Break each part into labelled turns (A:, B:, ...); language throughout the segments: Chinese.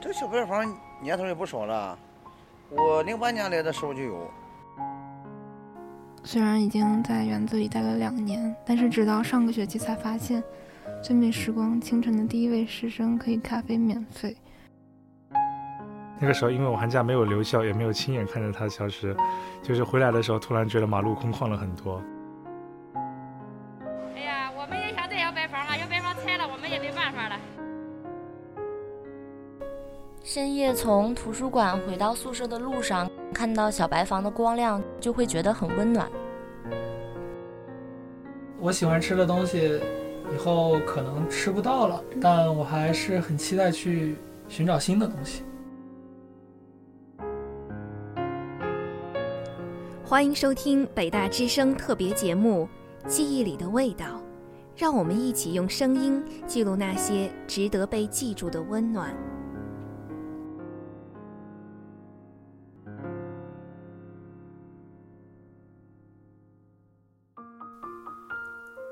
A: 这小白房年头也不少了，我零八年来的时候就有。
B: 虽然已经在园子里待了两年，但是直到上个学期才发现，最美时光清晨的第一位师生可以咖啡免费。
C: 那个时候，因为我寒假没有留校，也没有亲眼看着他消失，就是回来的时候，突然觉得马路空旷了很多。
D: 深夜从图书馆回到宿舍的路上，看到小白房的光亮，就会觉得很温暖。
E: 我喜欢吃的东西，以后可能吃不到了，但我还是很期待去寻找新的东西。
F: 欢迎收听北大之声特别节目《记忆里的味道》，让我们一起用声音记录那些值得被记住的温暖。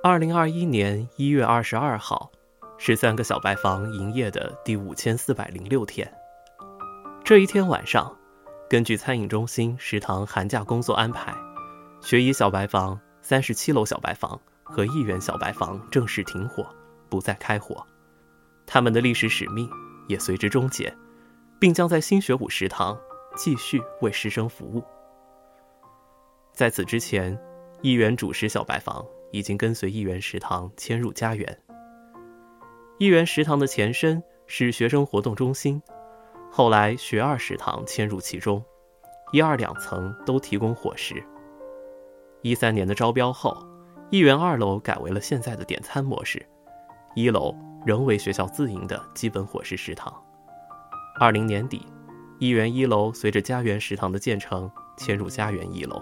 G: 二零二一年一月二十二号，是三个小白房营业的第五千四百零六天。这一天晚上。根据餐饮中心食堂寒假工作安排，学医小白房、三十七楼小白房和艺园小白房正式停火，不再开火。他们的历史使命也随之终结，并将在新学武食堂继续为师生服务。在此之前，一元主食小白房已经跟随一元食堂迁入家园。一元食堂的前身是学生活动中心。后来，学二食堂迁入其中，一二两层都提供伙食。一三年的招标后，一元二楼改为了现在的点餐模式，一楼仍为学校自营的基本伙食食堂。二零年底，一元一楼随着家园食堂的建成迁入家园一楼。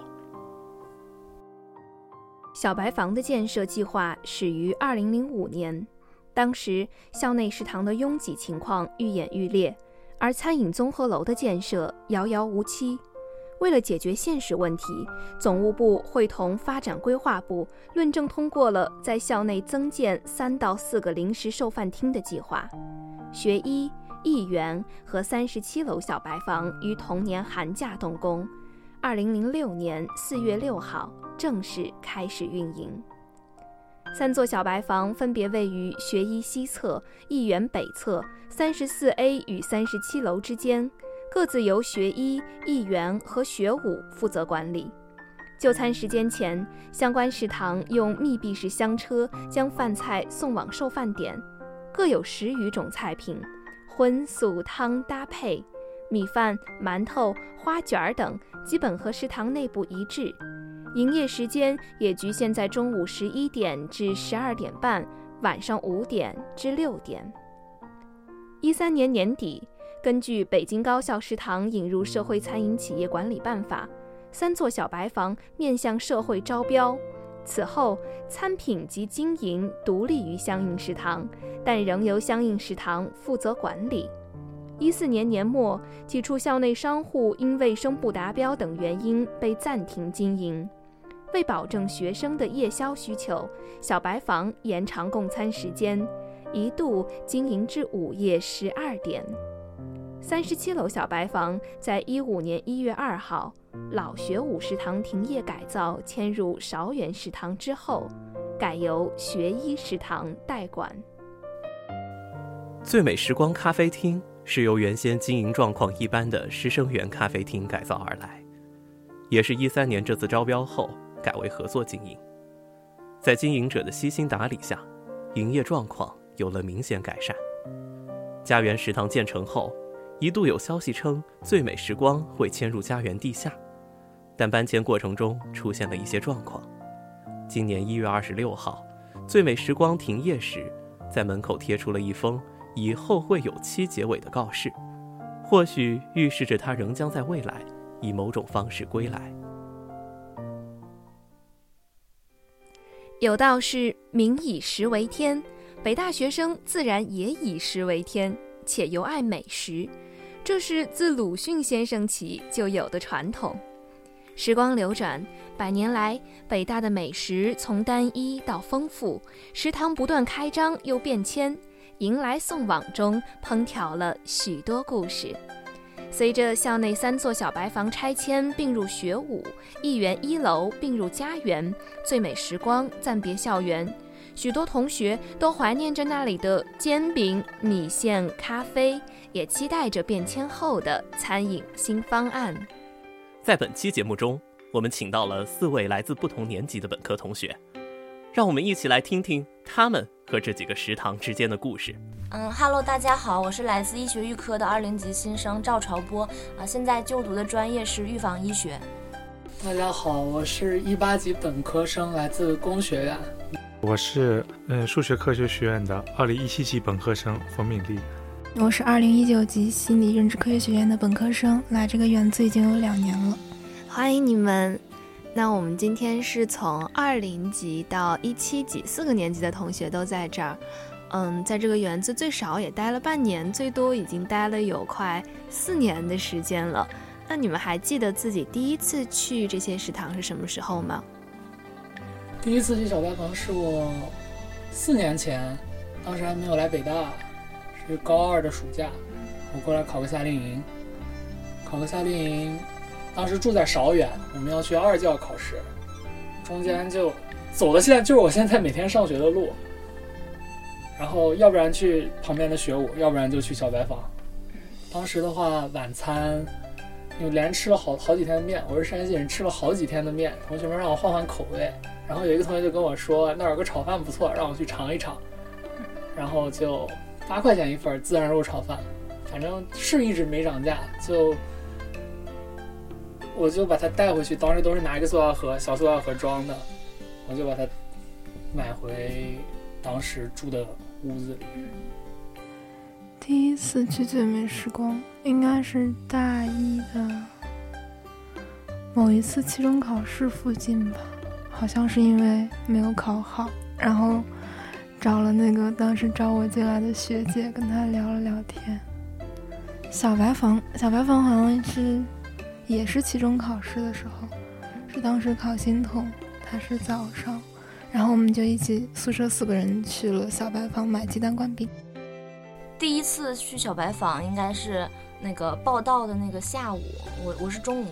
F: 小白房的建设计划始于二零零五年，当时校内食堂的拥挤情况愈演愈烈。而餐饮综合楼的建设遥遥无期。为了解决现实问题，总务部会同发展规划部论证通过了在校内增建三到四个临时售饭厅的计划。学医、艺园和三十七楼小白房于同年寒假动工，二零零六年四月六号正式开始运营。三座小白房分别位于学医西侧、艺园北侧、三十四 A 与三十七楼之间，各自由学医、艺园和学武负责管理。就餐时间前，相关食堂用密闭式厢车将饭菜送往售饭点，各有十余种菜品，荤素汤搭配，米饭、馒头、花卷儿等基本和食堂内部一致。营业时间也局限在中午十一点至十二点半，晚上五点至六点。一三年年底，根据北京高校食堂引入社会餐饮企业管理办法，三座小白房面向社会招标。此后，餐品及经营独立于相应食堂，但仍由相应食堂负责管理。一四年年末，几处校内商户因卫生不达标等原因被暂停经营。为保证学生的夜宵需求，小白房延长供餐时间，一度经营至午夜十二点。三十七楼小白房在一五年一月二号老学武食堂停业改造迁入韶园食堂之后，改由学医食堂代管。
G: 最美时光咖啡厅是由原先经营状况一般的师生园咖啡厅改造而来，也是一三年这次招标后。改为合作经营，在经营者的悉心打理下，营业状况有了明显改善。家园食堂建成后，一度有消息称最美时光会迁入家园地下，但搬迁过程中出现了一些状况。今年一月二十六号，最美时光停业时，在门口贴出了一封以后会有期结尾的告示，或许预示着他仍将在未来以某种方式归来。
F: 有道是“民以食为天”，北大学生自然也以食为天，且尤爱美食，这是自鲁迅先生起就有的传统。时光流转，百年来，北大的美食从单一到丰富，食堂不断开张又变迁，迎来送往中烹调了许多故事。随着校内三座小白房拆迁并入学武，艺园一楼并入家园，最美时光暂别校园，许多同学都怀念着那里的煎饼、米线、咖啡，也期待着变迁后的餐饮新方案。
G: 在本期节目中，我们请到了四位来自不同年级的本科同学，让我们一起来听听他们和这几个食堂之间的故事。
D: 嗯哈喽，大家好，我是来自医学预科的二零级新生赵朝波啊，现在就读的专业是预防医学。
E: 大家好，我是一八级本科生，来自工学院。
C: 我是嗯数学科学学院的二零一七级本科生冯敏丽。
B: 我是二零一九级心理认知科学学院的本科生，来这个院子已经有两年了。
F: 欢迎你们。那我们今天是从二零级到一七级四个年级的同学都在这儿。嗯，在这个园子最少也待了半年，最多已经待了有快四年的时间了。那你们还记得自己第一次去这些食堂是什么时候吗？
E: 第一次去小白房是我四年前，当时还没有来北大，是高二的暑假，我过来考个夏令营。考个夏令营，当时住在韶远，我们要去二教考试，中间就走的现在就是我现在每天上学的路。然后要不然去旁边的学武，要不然就去小白房。当时的话，晚餐又连吃了好好几天的面，我是山西人，吃了好几天的面。同学们让我换换口味，然后有一个同学就跟我说那儿有个炒饭不错，让我去尝一尝。然后就八块钱一份孜然肉炒饭，反正是一直没涨价，就我就把它带回去。当时都是拿一个塑料盒，小塑料盒装的，我就把它买回当时住的。屋子里，
B: 第一次去最美时光应该是大一的某一次期中考试附近吧，好像是因为没有考好，然后找了那个当时招我进来的学姐，跟她聊了聊天。小白房，小白房好像是也是期中考试的时候，是当时考心痛，他是早上。然后我们就一起宿舍四个人去了小白坊买鸡蛋灌饼。
D: 第一次去小白坊应该是那个报道的那个下午，我我是中午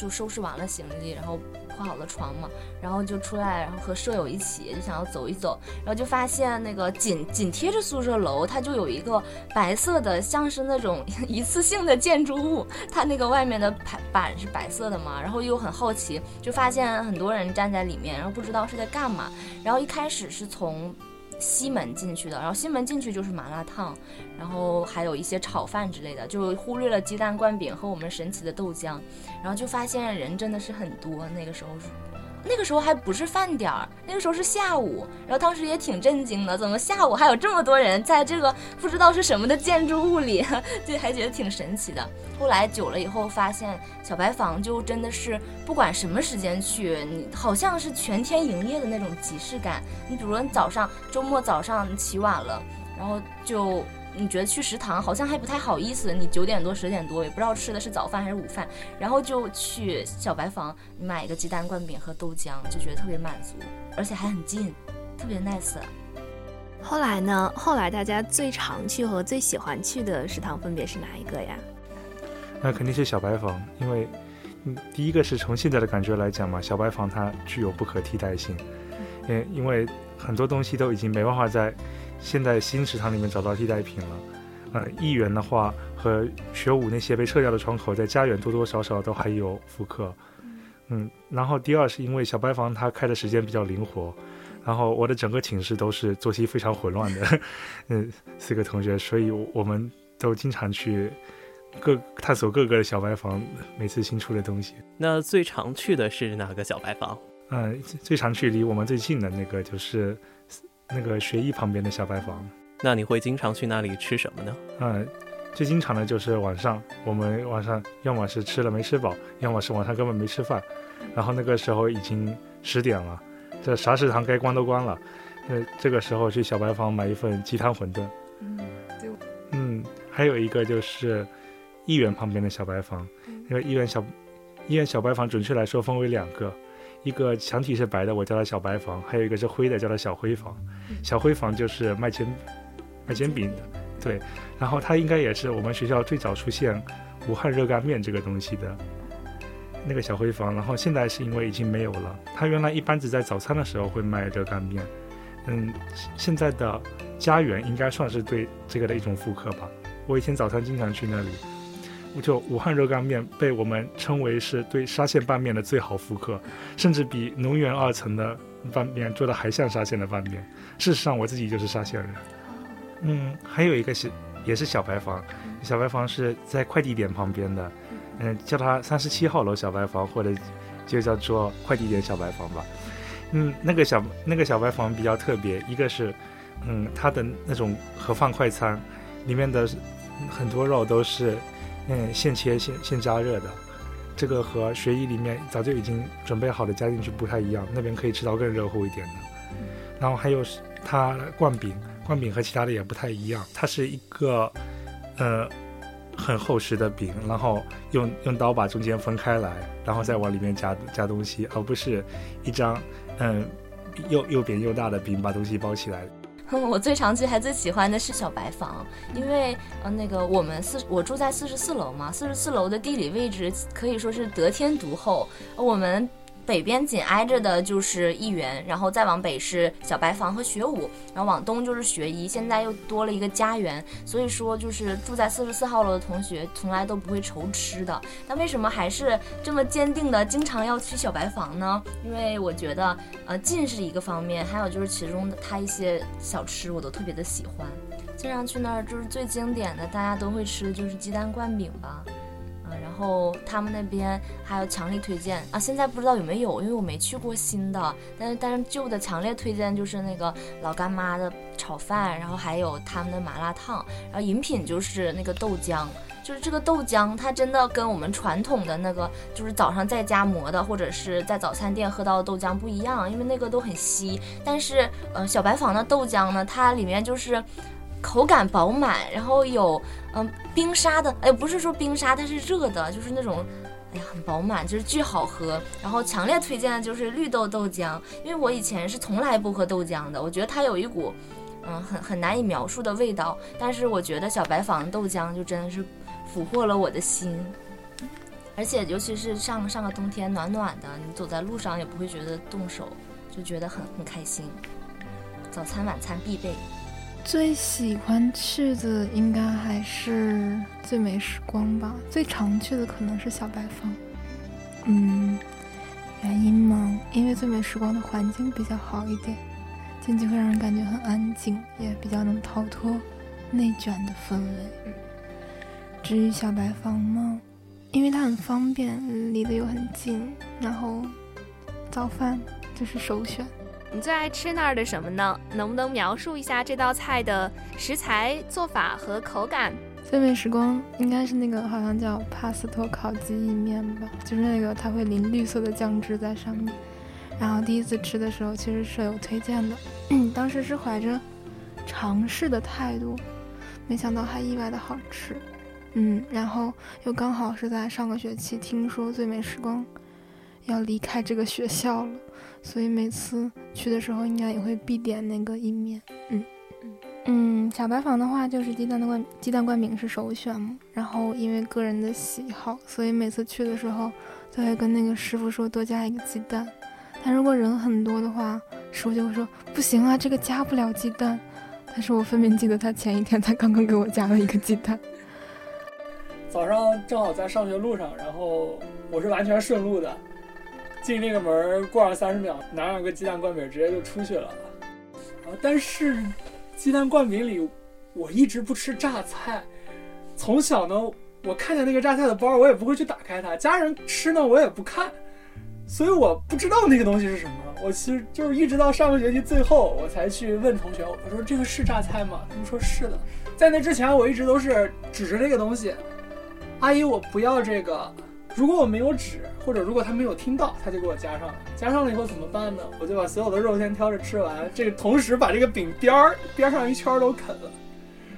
D: 就收拾完了行李，然后。铺好了床嘛，然后就出来，然后和舍友一起就想要走一走，然后就发现那个紧紧贴着宿舍楼，它就有一个白色的，像是那种一次性的建筑物，它那个外面的排板是白色的嘛，然后又很好奇，就发现很多人站在里面，然后不知道是在干嘛，然后一开始是从。西门进去的，然后西门进去就是麻辣烫，然后还有一些炒饭之类的，就忽略了鸡蛋灌饼和我们神奇的豆浆，然后就发现人真的是很多，那个时候。那个时候还不是饭点儿，那个时候是下午，然后当时也挺震惊的，怎么下午还有这么多人在这个不知道是什么的建筑物里，就还觉得挺神奇的。后来久了以后，发现小白房就真的是不管什么时间去，你好像是全天营业的那种即视感。你比如说你早上周末早上起晚了，然后就。你觉得去食堂好像还不太好意思，你九点多十点多也不知道吃的是早饭还是午饭，然后就去小白房买一个鸡蛋灌饼和豆浆，就觉得特别满足，而且还很近，特别 nice。
F: 后来呢？后来大家最常去和最喜欢去的食堂分别是哪一个呀？
C: 那肯定是小白房，因为，嗯，第一个是从现在的感觉来讲嘛，小白房它具有不可替代性，因因为很多东西都已经没办法在。现在新食堂里面找到替代品了，呃，艺园的话和学武那些被撤掉的窗口，在家园多多少少都还有复刻，嗯，然后第二是因为小白房它开的时间比较灵活，然后我的整个寝室都是作息非常混乱的，嗯，四个同学，所以我们都经常去各探索各个的小白房，每次新出的东西。
G: 那最常去的是哪个小白房？
C: 嗯，最常去离我们最近的那个就是。那个学艺旁边的小白房，
G: 那你会经常去那里吃什么呢？
C: 嗯，最经常的就是晚上，我们晚上要么是吃了没吃饱，要么是晚上根本没吃饭，然后那个时候已经十点了，这啥食堂该关都关了，那，这个时候去小白房买一份鸡汤馄饨。嗯，对。嗯，还有一个就是医院旁边的小白房，因为医院小医院小白房准确来说分为两个。一个墙体是白的，我叫它小白房；还有一个是灰的，叫它小灰房。小灰房就是卖煎卖煎饼的，对。然后它应该也是我们学校最早出现武汉热干面这个东西的那个小灰房。然后现在是因为已经没有了，它原来一般只在早餐的时候会卖热干面。嗯，现在的家园应该算是对这个的一种复刻吧。我以前早餐经常去那里。就武汉热干面被我们称为是对沙县拌面的最好复刻，甚至比农园二层的拌面做的还像沙县的拌面。事实上，我自己就是沙县人。嗯，还有一个是也是小白房，小白房是在快递点旁边的，嗯，叫它三十七号楼小白房，或者就叫做快递点小白房吧。嗯，那个小那个小白房比较特别，一个是，嗯，它的那种盒饭快餐，里面的很多肉都是。嗯，现切现现加热的，这个和学医里面早就已经准备好的加进去不太一样，那边可以吃到更热乎一点的。然后还有它灌饼，灌饼和其他的也不太一样，它是一个呃很厚实的饼，然后用用刀把中间分开来，然后再往里面加加东西，而不是一张嗯又又扁又大的饼把东西包起来。
D: 我最常去还最喜欢的是小白房，因为呃那个我们四我住在四十四楼嘛，四十四楼的地理位置可以说是得天独厚，我们。北边紧挨着的就是一园，然后再往北是小白房和学武，然后往东就是学医，现在又多了一个家园，所以说就是住在四十四号楼的同学从来都不会愁吃的。那为什么还是这么坚定的经常要去小白房呢？因为我觉得，呃，近是一个方面，还有就是其中的它一些小吃我都特别的喜欢，经常去那儿就是最经典的，大家都会吃的就是鸡蛋灌饼吧。然后他们那边还有强力推荐啊，现在不知道有没有，因为我没去过新的，但是但是旧的强烈推荐就是那个老干妈的炒饭，然后还有他们的麻辣烫，然后饮品就是那个豆浆，就是这个豆浆它真的跟我们传统的那个就是早上在家磨的或者是在早餐店喝到的豆浆不一样，因为那个都很稀，但是呃小白房的豆浆呢，它里面就是。口感饱满，然后有嗯冰沙的，哎，不是说冰沙，它是热的，就是那种，哎呀，很饱满，就是巨好喝。然后强烈推荐的就是绿豆豆浆，因为我以前是从来不喝豆浆的，我觉得它有一股嗯很 很难以描述的味道。但是我觉得小白房豆浆就真的是俘获了我的心，而且尤其是上上个冬天暖暖的，你走在路上也不会觉得冻手，就觉得很很开心。早餐晚餐必备。
B: 最喜欢去的应该还是最美时光吧，最常去的可能是小白房。嗯，原因嘛，因为最美时光的环境比较好一点，进去会让人感觉很安静，也比较能逃脱内卷的氛围。至于小白房嘛，因为它很方便，离得又很近，然后早饭就是首选。
F: 你最爱吃那儿的什么呢？能不能描述一下这道菜的食材、做法和口感？
B: 最美时光应该是那个好像叫帕斯托烤鸡意面吧，就是那个它会淋绿色的酱汁在上面。然后第一次吃的时候其实是有推荐的，当时是怀着尝试的态度，没想到还意外的好吃。嗯，然后又刚好是在上个学期听说最美时光要离开这个学校了。所以每次去的时候，应该也会必点那个意面。嗯嗯小白房的话，就是鸡蛋的灌鸡蛋灌饼是首选嘛。然后因为个人的喜好，所以每次去的时候都会跟那个师傅说多加一个鸡蛋。但如果人很多的话，师傅就会说不行啊，这个加不了鸡蛋。但是我分明记得他前一天才刚刚给我加了一个鸡蛋。
E: 早上正好在上学路上，然后我是完全顺路的。进那个门过了三十秒，拿上个鸡蛋灌饼，直接就出去了。啊，但是鸡蛋灌饼里，我一直不吃榨菜。从小呢，我看见那个榨菜的包，我也不会去打开它。家人吃呢，我也不看，所以我不知道那个东西是什么。我其实就是一直到上个学期最后，我才去问同学，我说这个是榨菜吗？他们说是的。在那之前，我一直都是指着这个东西，阿姨，我不要这个。如果我没有纸，或者如果他没有听到，他就给我加上了。加上了以后怎么办呢？我就把所有的肉先挑着吃完，这个同时把这个饼边儿边上一圈都啃了，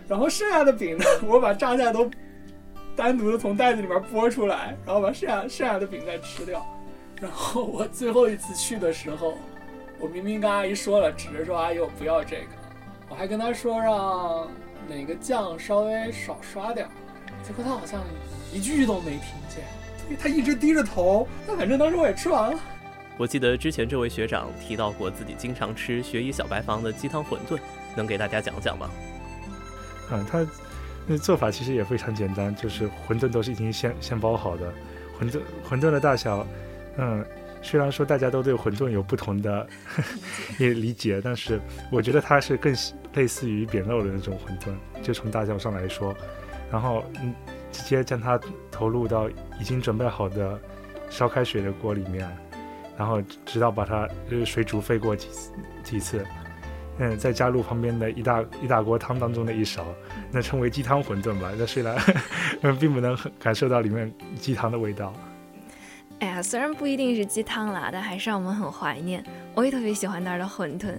E: 然后剩下的饼呢，我把榨菜都单独的从袋子里面剥出来，然后把剩下剩下的饼再吃掉。然后我最后一次去的时候，我明明跟阿姨说了，指着说阿姨我不要这个，我还跟他说让哪个酱稍微少刷点儿，结果他好像一句都没听见，他一直低着头。那反正当时我也吃完了。
G: 我记得之前这位学长提到过自己经常吃学医小白房的鸡汤馄饨，能给大家讲讲吗？
C: 嗯，他那做法其实也非常简单，就是馄饨都是已经先先包好的，馄饨馄饨的大小，嗯，虽然说大家都对馄饨有不同的也 理解，但是我觉得它是更类似于扁肉的那种馄饨，就从大小上来说，然后嗯，直接将它投入到已经准备好的烧开水的锅里面，然后直到把它呃水煮沸过几次几次。嗯，再加入旁边的一大一大锅汤当中的一勺，那称为鸡汤馄饨吧。那虽然嗯并不能很感受到里面鸡汤的味道。
F: 哎呀，虽然不一定是鸡汤啦，但还是让我们很怀念。我也特别喜欢那儿的馄饨。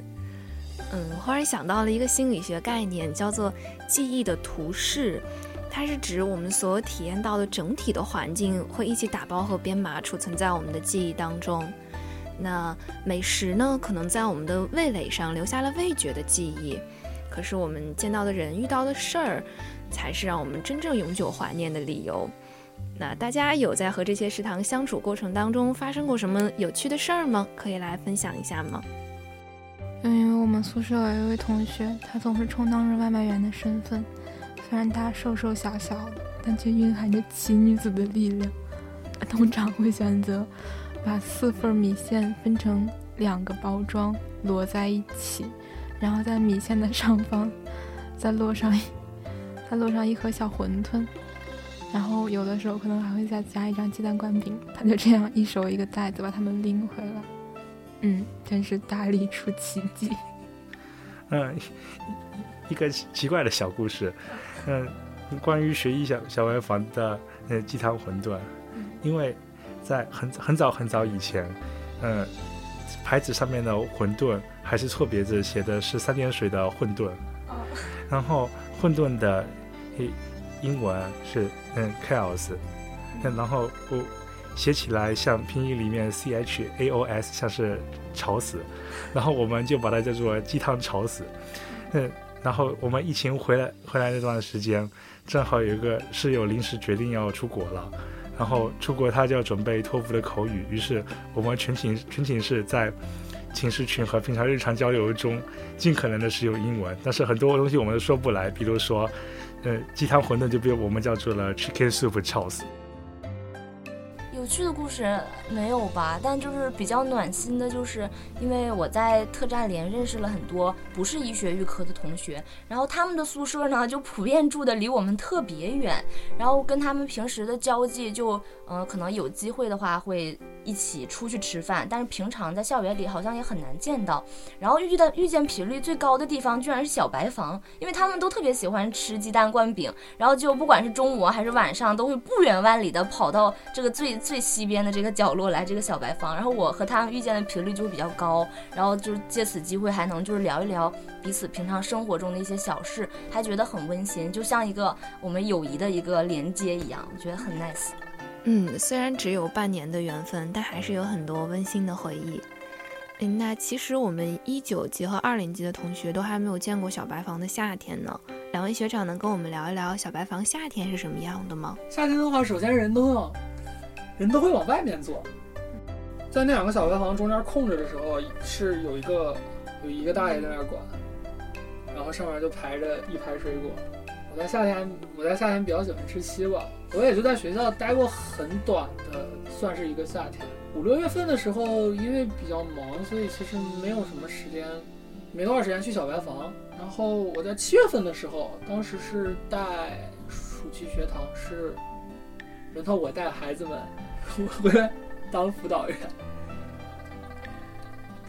F: 嗯，忽然想到了一个心理学概念，叫做记忆的图示。它是指我们所体验到的整体的环境会一起打包和编码储存在我们的记忆当中。那美食呢，可能在我们的味蕾上留下了味觉的记忆，可是我们见到的人、遇到的事儿，才是让我们真正永久怀念的理由。那大家有在和这些食堂相处过程当中发生过什么有趣的事儿吗？可以来分享一下吗？
B: 嗯，因为我们宿舍有一位同学，他总是充当着外卖员的身份，虽然他瘦瘦小小的，但却蕴含着奇女子的力量。通常会选择。把四份米线分成两个包装摞在一起，然后在米线的上方再摞上一再摞上一盒小馄饨，然后有的时候可能还会再加一张鸡蛋灌饼。他就这样一手一个袋子把它们拎回来，嗯，真是大力出奇迹。
C: 嗯，一个奇怪的小故事，嗯，关于学医小小白房的呃鸡汤馄饨，因为。在很很早很早以前，嗯，牌子上面的馄饨还是错别字，写的是三点水的混沌。然后混沌的英文是嗯 chaos，然后我写起来像拼音里面 c h a o s，像是吵死。然后我们就把它叫做鸡汤吵死。嗯，然后我们疫情回来回来那段时间，正好有一个室友临时决定要出国了。然后出国，他就要准备托福的口语。于是我们全寝全寝室在寝室群和平常日常交流中，尽可能的使用英文。但是很多东西我们都说不来，比如说，呃，鸡汤馄饨就被我们叫做了 chicken soup chows。
D: 趣的故事没有吧？但就是比较暖心的，就是因为我在特战连认识了很多不是医学预科的同学，然后他们的宿舍呢就普遍住的离我们特别远，然后跟他们平时的交际就，呃，可能有机会的话会。一起出去吃饭，但是平常在校园里好像也很难见到。然后遇到遇见频率最高的地方，居然是小白房，因为他们都特别喜欢吃鸡蛋灌饼，然后就不管是中午还是晚上，都会不远万里的跑到这个最最西边的这个角落来这个小白房。然后我和他们遇见的频率就会比较高，然后就借此机会还能就是聊一聊彼此平常生活中的一些小事，还觉得很温馨，就像一个我们友谊的一个连接一样，我觉得很 nice。
F: 嗯，虽然只有半年的缘分，但还是有很多温馨的回忆。嗯，那其实我们一九级和二零级的同学都还没有见过小白房的夏天呢。两位学长能跟我们聊一聊小白房夏天是什么样的吗？
E: 夏天的话，首先人都往人都会往外面坐，在那两个小白房中间空着的时候，是有一个有一个大爷在那儿管，然后上面就排着一排水果。我在夏天，我在夏天比较喜欢吃西瓜。我也就在学校待过很短的，算是一个夏天。五六月份的时候，因为比较忙，所以其实没有什么时间，没多少时间去小白房。然后我在七月份的时候，当时是带暑期学堂，是轮到我带孩子们我回来当辅导员，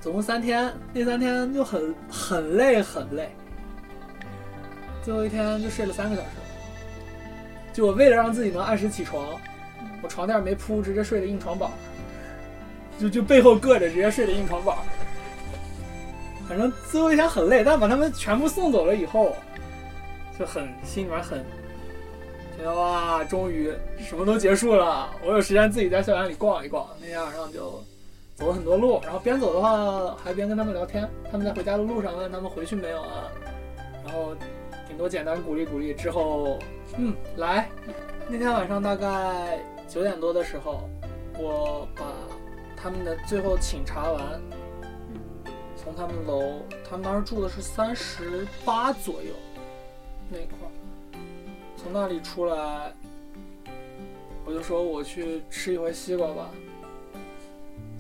E: 总共三天，那三天就很很累很累。最后一天就睡了三个小时，就我为了让自己能按时起床，我床垫没铺，直接睡的硬床板，就就背后硌着，直接睡的硬床板。反正最后一天很累，但把他们全部送走了以后，就很心里面很哇，终于什么都结束了，我有时间自己在校园里逛一逛。那天晚上就走了很多路，然后边走的话还边跟他们聊天。他们在回家的路上问他们回去没有啊？然后顶多简单鼓励鼓励之后，嗯，来。那天晚上大概九点多的时候，我把他们的最后请查完，从他们楼，他们当时住的是三十八左右那块儿，从那里出来，我就说我去吃一回西瓜吧，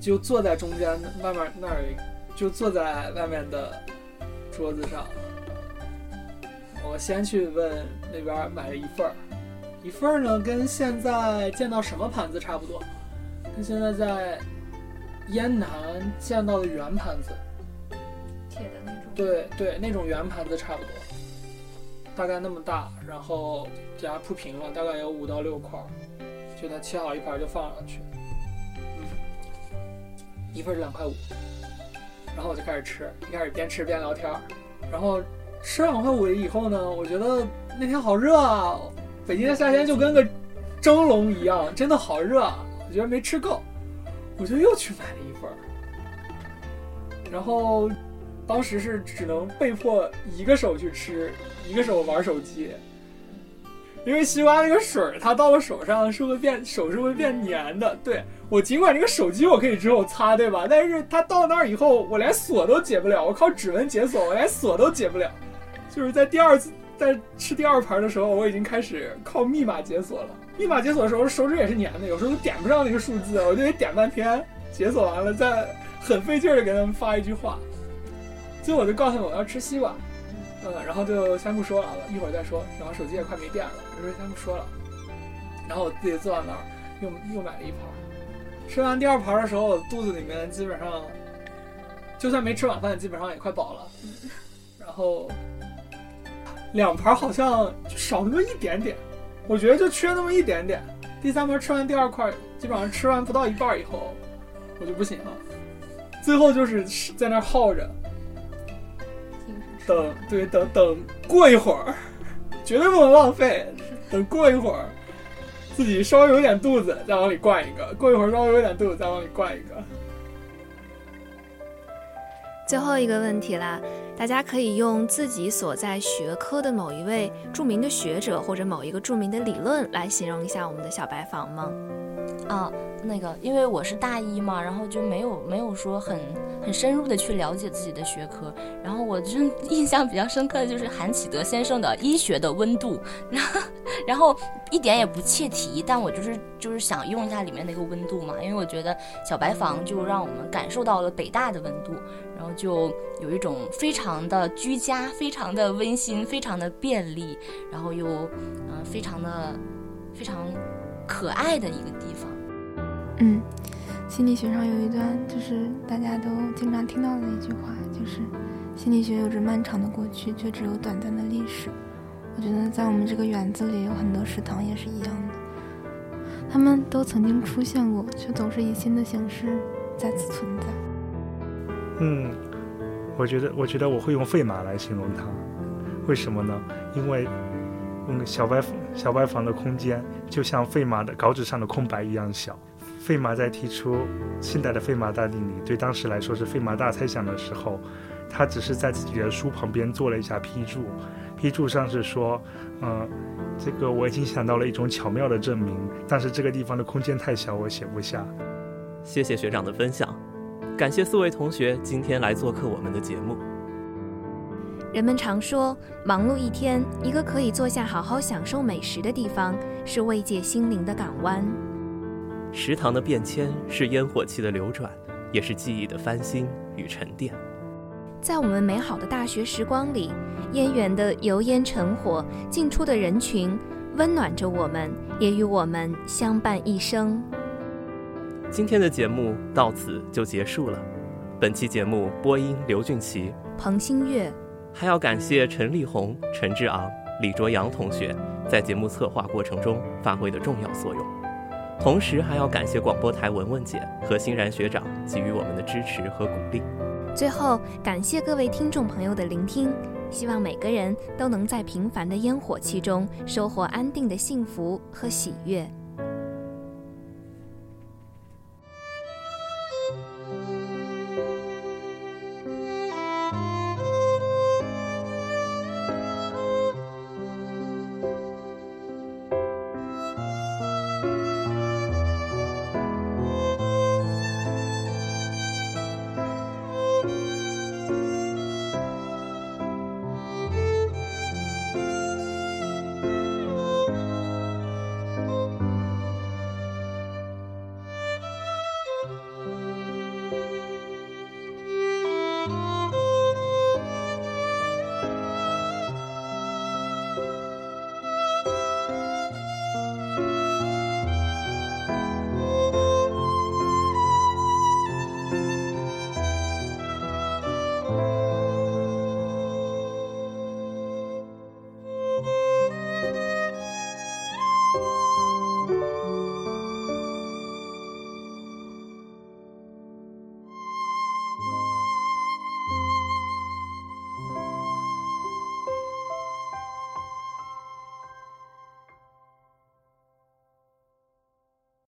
E: 就坐在中间外面那儿，就坐在外面的桌子上，我先去问那边买了一份儿。一份儿呢，跟现在见到什么盘子差不多，跟现在在燕南见到的圆盘子，
D: 铁的那种。
E: 对对，那种圆盘子差不多，大概那么大，然后给它铺平了，大概有五到六块，就它切好一盘就放上去，嗯，一份是两块五，然后我就开始吃，一开始边吃边聊天，然后吃两块五以后呢，我觉得那天好热啊。北京的夏天就跟个蒸笼一样，真的好热啊！我觉得没吃够，我就又去买了一份。然后当时是只能被迫一个手去吃，一个手玩手机，因为西瓜那个水儿它到了手上是会变，手是会变黏的。对我尽管这个手机我可以之后擦，对吧？但是它到那儿以后，我连锁都解不了，我靠指纹解锁，我连锁都解不了，就是在第二次。在吃第二盘的时候，我已经开始靠密码解锁了。密码解锁的时候，手指也是粘的，有时候都点不上那个数字，我就得点半天。解锁完了，再很费劲的给他们发一句话。最后我就告诉他我要吃西瓜，嗯，然后就先不说了，一会儿再说。然后手机也快没电了，我说先不说了。然后我自己坐在那儿，又又买了一盘。吃完第二盘的时候，肚子里面基本上，就算没吃晚饭，基本上也快饱了。然后。两盘好像就少那么一点点，我觉得就缺那么一点点。第三盘吃完第二块，基本上吃完不到一半以后，我就不行了。最后就是在那耗着，等对等等过一会儿，绝对不能浪费。等过一会儿，自己稍微有点肚子，再往里灌一个；过一会儿稍微有点肚子，再往里灌一个。
F: 最后一个问题啦。大家可以用自己所在学科的某一位著名的学者或者某一个著名的理论来形容一下我们的小白房吗？
D: 啊，那个，因为我是大一嘛，然后就没有没有说很很深入的去了解自己的学科，然后我就 印象比较深刻的就是韩启德先生的《医学的温度》，然后然后一点也不切题，但我就是就是想用一下里面那个温度嘛，因为我觉得小白房就让我们感受到了北大的温度，然后就有一种非常的居家、非常的温馨、非常的便利，然后又嗯非常的非常可爱的一个地方。
B: 嗯，心理学上有一段，就是大家都经常听到的一句话，就是心理学有着漫长的过去，却只有短暂的历史。我觉得在我们这个园子里有很多食堂也是一样的，他们都曾经出现过，却总是以新的形式再次存在。
C: 嗯，我觉得，我觉得我会用费马来形容它，为什么呢？因为，嗯，小白小白房的空间就像费马的稿纸上的空白一样小。费马在提出现代的费马大定理，对当时来说是费马大猜想的时候，他只是在自己的书旁边做了一下批注，批注上是说，嗯，这个我已经想到了一种巧妙的证明，但是这个地方的空间太小，我写不下。
G: 谢谢学长的分享，感谢四位同学今天来做客我们的节目。
F: 人们常说，忙碌一天，一个可以坐下好好享受美食的地方，是慰藉心灵的港湾。
G: 食堂的变迁是烟火气的流转，也是记忆的翻新与沉淀。
F: 在我们美好的大学时光里，烟园的油烟尘火，进出的人群，温暖着我们，也与我们相伴一生。
G: 今天的节目到此就结束了。本期节目播音刘俊奇、
F: 彭新月，
G: 还要感谢陈立红、陈志昂、李卓阳同学在节目策划过程中发挥的重要作用。同时还要感谢广播台文文姐和欣然学长给予我们的支持和鼓励。
F: 最后，感谢各位听众朋友的聆听，希望每个人都能在平凡的烟火气中收获安定的幸福和喜悦。